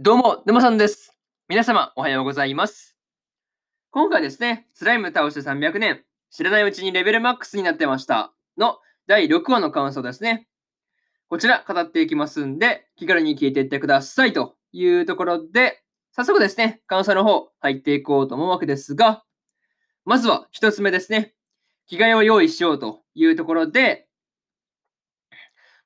どうも、沼さんです。皆様、おはようございます。今回ですね、スライム倒して300年、知らないうちにレベルマックスになってましたの第6話の感想ですね。こちら、語っていきますんで、気軽に聞いていってくださいというところで、早速ですね、感想の方、入っていこうと思うわけですが、まずは一つ目ですね、着替えを用意しようというところで、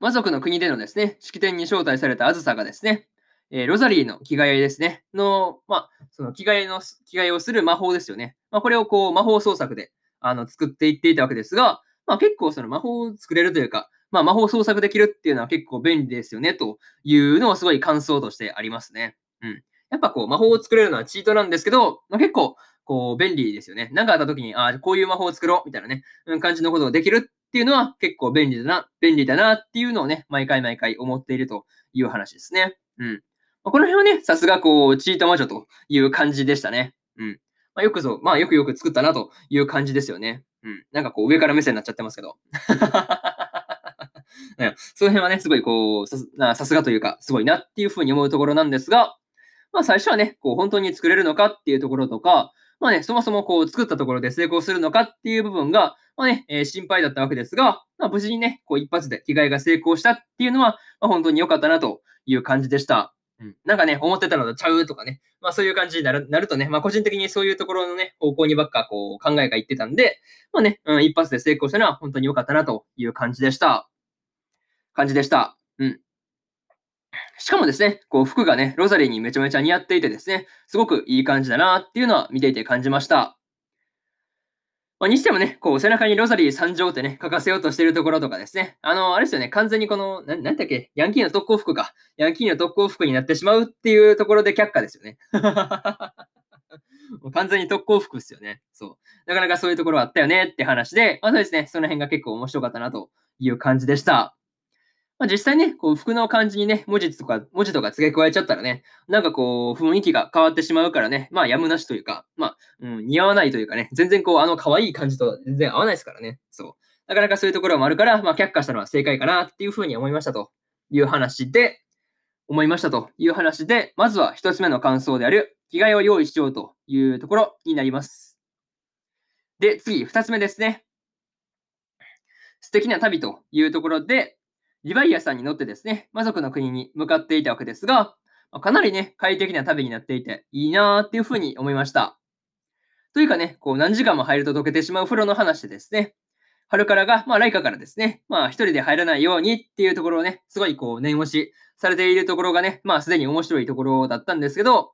魔族の国でのですね、式典に招待されたあずさがですね、えーロザリーの着替えですね、の、まあ、その着替えの、着替えをする魔法ですよね。まあ、これをこう、魔法創作で、あの、作っていっていたわけですが、まあ、結構その魔法を作れるというか、まあ、魔法創作できるっていうのは結構便利ですよね、というのはすごい感想としてありますね。うん。やっぱこう、魔法を作れるのはチートなんですけど、まあ、結構、こう、便利ですよね。なんかあった時に、ああ、こういう魔法を作ろう、みたいなね、うん感じのことができるっていうのは結構便利だな、便利だなっていうのをね、毎回毎回思っているという話ですね。うん。まこの辺はね、さすがこう、チート魔女という感じでしたね。うん。まあ、よくぞ、まあ、よくよく作ったなという感じですよね。うん。なんかこう、上から目線になっちゃってますけど。その辺はね、すごいこう、さすなさすがというか、すごいなっていうふうに思うところなんですが、まあ、最初はね、こう、本当に作れるのかっていうところとか、まあね、そもそもこう、作ったところで成功するのかっていう部分が、まあね、えー心配だったわけですが、まあ、無事にね、こう、一発で着替えが成功したっていうのは、まあ、本当に良かったなという感じでした。うん、なんかね、思ってたのとちゃうとかね、まあそういう感じになるなるとね、まあ個人的にそういうところのね、方向にばっかこう考えがいってたんで、まあね、うん、一発で成功したのは本当に良かったなという感じでした。感じでした。うん。しかもですね、こう服がね、ロザリーにめちゃめちゃ似合っていてですね、すごくいい感じだなっていうのは見ていて感じました。まあ、にしてもね、こう背中にロザリー参上ってね、書かせようとしてるところとかですね、あの、あれですよね、完全にこの、ななんだっけ、ヤンキーの特攻服か。ヤンキーの特攻服になってしまうっていうところで却下ですよね。もう完全に特攻服っすよね。そう。なかなかそういうところあったよねって話で、まあそうですね、その辺が結構面白かったなという感じでした。まあ、実際ね、こう服の漢字にね、文字とか、文字とか付け加えちゃったらね、なんかこう、雰囲気が変わってしまうからね、まあやむなしというか、まあ、うん、似合わないというかね、全然こう、あの可愛い感じと全然合わないですからね。そう。なかなかそういうところもあるから、まあ却下したのは正解かなっていうふうに思いましたという話で、思いましたという話で、まずは一つ目の感想である、着替えを用意しようというところになります。で、次、二つ目ですね。素敵な旅というところで、リヴァイアさんに乗ってですね、魔族の国に向かっていたわけですが、かなりね、快適な旅になっていて、いいなーっていうふうに思いました。というかね、こう何時間も入ると溶けてしまう風呂の話でですね、春からが、まあ、ライカからですね、まあ、一人で入らないようにっていうところをね、すごいこう、念押しされているところがね、まあ、すでに面白いところだったんですけど、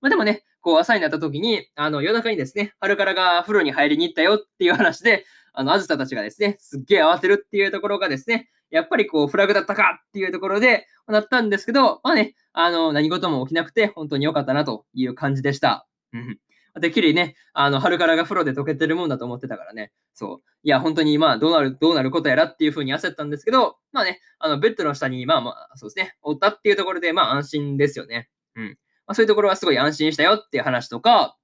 まあ、でもね、こう、朝になった時に、あの、夜中にですね、春からが風呂に入りに行ったよっていう話で、あの、あずさたちがですね、すっげえ慌てるっていうところがですね、やっぱりこう、フラグだったかっていうところで、なったんですけど、まあね、あの、何事も起きなくて、本当に良かったなという感じでした。うん。てっきりね、あの、春からが風呂で溶けてるもんだと思ってたからね。そう。いや、本当に、まあ、どうなる、どうなることやらっていうふうに焦ったんですけど、まあね、あの、ベッドの下に、まあまあ、そうですね、おったっていうところで、まあ、安心ですよね。うん。まあ、そういうところはすごい安心したよっていう話とか、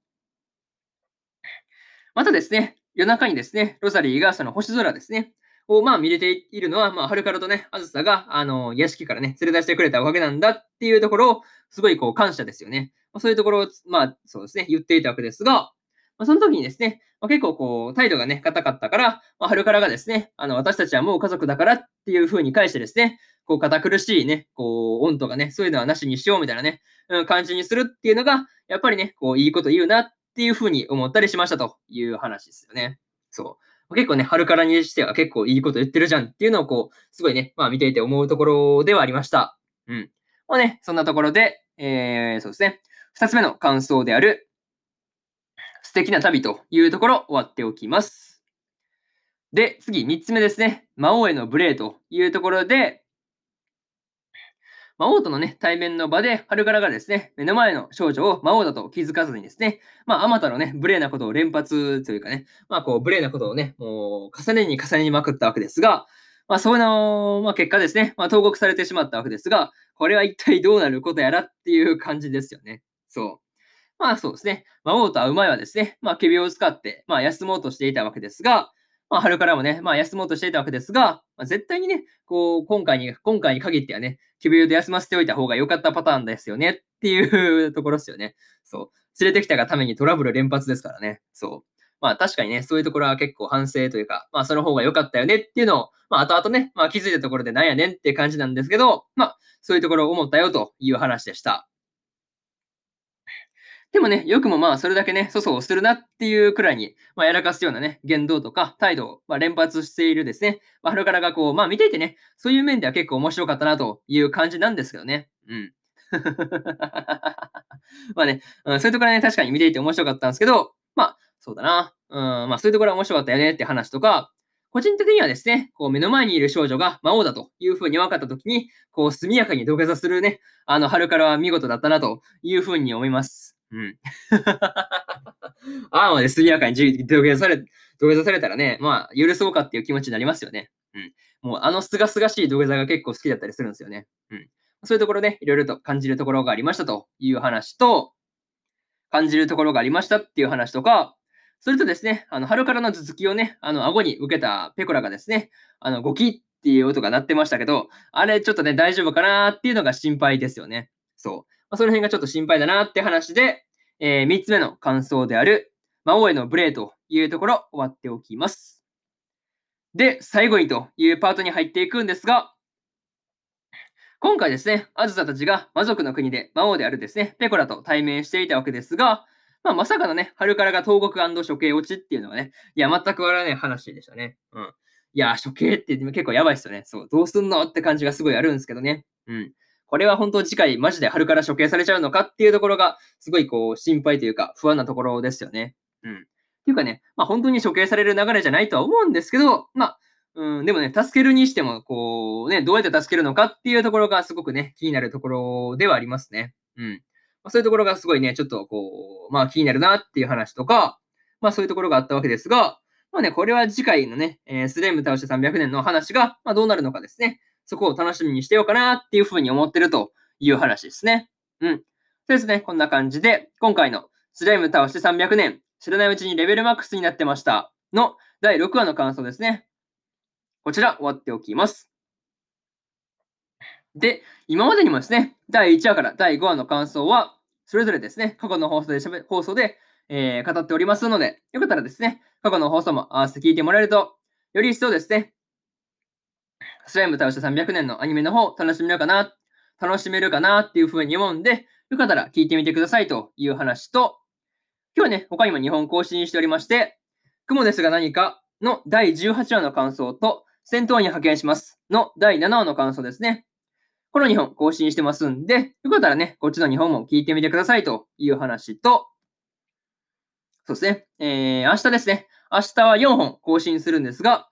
またですね、夜中にですね、ロザリーがその星空ですね、をまあ見れているのは、まあ、春からとね、あずさが、あの、屋敷からね、連れ出してくれたおかげなんだっていうところを、すごいこう、感謝ですよね。まあ、そういうところを、まあ、そうですね、言っていたわけですが、まあ、その時にですね、まあ、結構こう、態度がね、硬かったから、まあ、春からがですね、あの、私たちはもう家族だからっていう風に返してですね、こう、堅苦しいね、こう、温度がね、そういうのはなしにしようみたいなね、うん、感じにするっていうのが、やっぱりね、こう、いいこと言うなっていう風に思ったりしましたという話ですよね。そう。結構ね、春からにしては結構いいこと言ってるじゃんっていうのをこう、すごいね、まあ見ていて思うところではありました。うん。まあね、そんなところで、えー、そうですね。二つ目の感想である、素敵な旅というところ終わっておきます。で、次、三つ目ですね。魔王への無礼というところで、魔王とのね、対面の場で、春からがですね、目の前の少女を魔王だと気づかずにですね、まあ、あまたのね、無礼なことを連発というかね、まあ、こう、無礼なことをね、もう、重ねに重ねにまくったわけですが、まあ、その、まあ、結果ですね、まあ、投獄されてしまったわけですが、これは一体どうなることやらっていう感じですよね。そう。まあ、そうですね。魔王と会う前はですね、まあ、仮病を使って、まあ、休もうとしていたわけですが、まあ、春からもね、まあ、休もうとしていたわけですが、まあ、絶対にね、こう、今回に、今回に限ってはね、首をで休ませておいた方が良かったパターンですよねっていうところですよね。そう。連れてきたがためにトラブル連発ですからね。そう。まあ確かにね、そういうところは結構反省というか、まあその方が良かったよねっていうのを、まあ後々ね、まあ気づいたところでなんやねんって感じなんですけど、まあそういうところを思ったよという話でした。でもね、よくもまあそれだけね、粗相をするなっていうくらいに、まあやらかすようなね、言動とか態度を、まあ、連発しているですね、まあ春からがこう、まあ見ていてね、そういう面では結構面白かったなという感じなんですけどね。うん。まあね、うん、そういうところね、確かに見ていて面白かったんですけど、まあ、そうだな。うん、まあそういうところは面白かったよねって話とか、個人的にはですね、こう目の前にいる少女が魔王だというふうに分かったときに、こう速やかに土下座するね、あの春からは見事だったなというふうに思います。うん。ああまで速やかに土下座され、土下座されたらね、まあ許そうかっていう気持ちになりますよね。うん。もうあのすがすがしい土下座が結構好きだったりするんですよね。うん。そういうところね、いろいろと感じるところがありましたという話と、感じるところがありましたっていう話とか、それとですね、あの、春からの頭突きをね、あの、顎に受けたペコラがですね、あの、ゴキっていう音が鳴ってましたけど、あれちょっとね、大丈夫かなっていうのが心配ですよね。そう。まあ、その辺がちょっと心配だなって話で、えー、3つ目の感想である、魔王への無礼というところ、終わっておきます。で、最後にというパートに入っていくんですが、今回ですね、あずさたちが魔族の国で魔王であるですね、ペコラと対面していたわけですが、まあ、まさかのね、春からが東国処刑落ちっていうのはね、いや、全く笑わない話でしたね。うん。いや、処刑って結構やばいっすよね。そう、どうすんのって感じがすごいあるんですけどね。うん。これは本当次回マジで春から処刑されちゃうのかっていうところが、すごいこう、心配というか不安なところですよね。うん。っていうかね、まあ本当に処刑される流れじゃないとは思うんですけど、まあ、うん、でもね、助けるにしても、こう、ね、どうやって助けるのかっていうところがすごくね、気になるところではありますね。うん。まあ、そういうところがすごいね、ちょっとこう、まあ気になるなっていう話とか、まあそういうところがあったわけですが、まあね、これは次回のね、えー、スレイム倒して300年の話が、まあどうなるのかですね。そこを楽しみにしてようかなっていうふうに思ってるという話ですね。うん。そうですね、こんな感じで、今回のスレイム倒して300年、知らないうちにレベルマックスになってましたの第6話の感想ですね。こちら終わっておきます。で、今までにもですね、第1話から第5話の感想は、それぞれですね、過去の放送でべ放送で、えー、語っておりますので、よかったらですね、過去の放送も合わせて聞いてもらえると、より一層ですね、スライム倒した300年のアニメの方、楽しめるかな、楽しめるかなっていうふうに思うんで、よかったら聞いてみてくださいという話と、今日はね、他にも2本更新しておりまして、雲ですが何かの第18話の感想と、戦闘に派遣しますの第7話の感想ですね。この2本更新してますんで、よかったらね、こっちの2本も聞いてみてくださいという話と、そうですね、えー、明日ですね、明日は4本更新するんですが、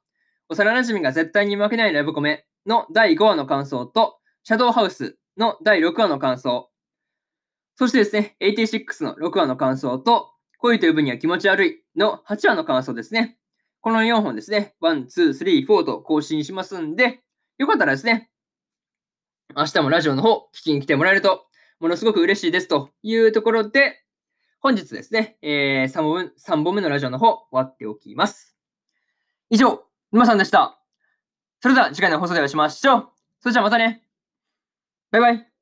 幼馴染が絶対に負けないラブコメの第5話の感想と、シャドウハウスの第6話の感想、そしてですね、86の6話の感想と、恋と呼ぶには気持ち悪いの8話の感想ですね。この4本ですね、1、2、3、4と更新しますんで、よかったらですね、明日もラジオの方、聞きに来てもらえると、ものすごく嬉しいですというところで、本日ですね、えー、3, 本 ,3 本目のラジオの方、終わっておきます。以上、沼さんでした。それでは次回の放送でお会いしましょう。それじゃあまたね。バイバイ。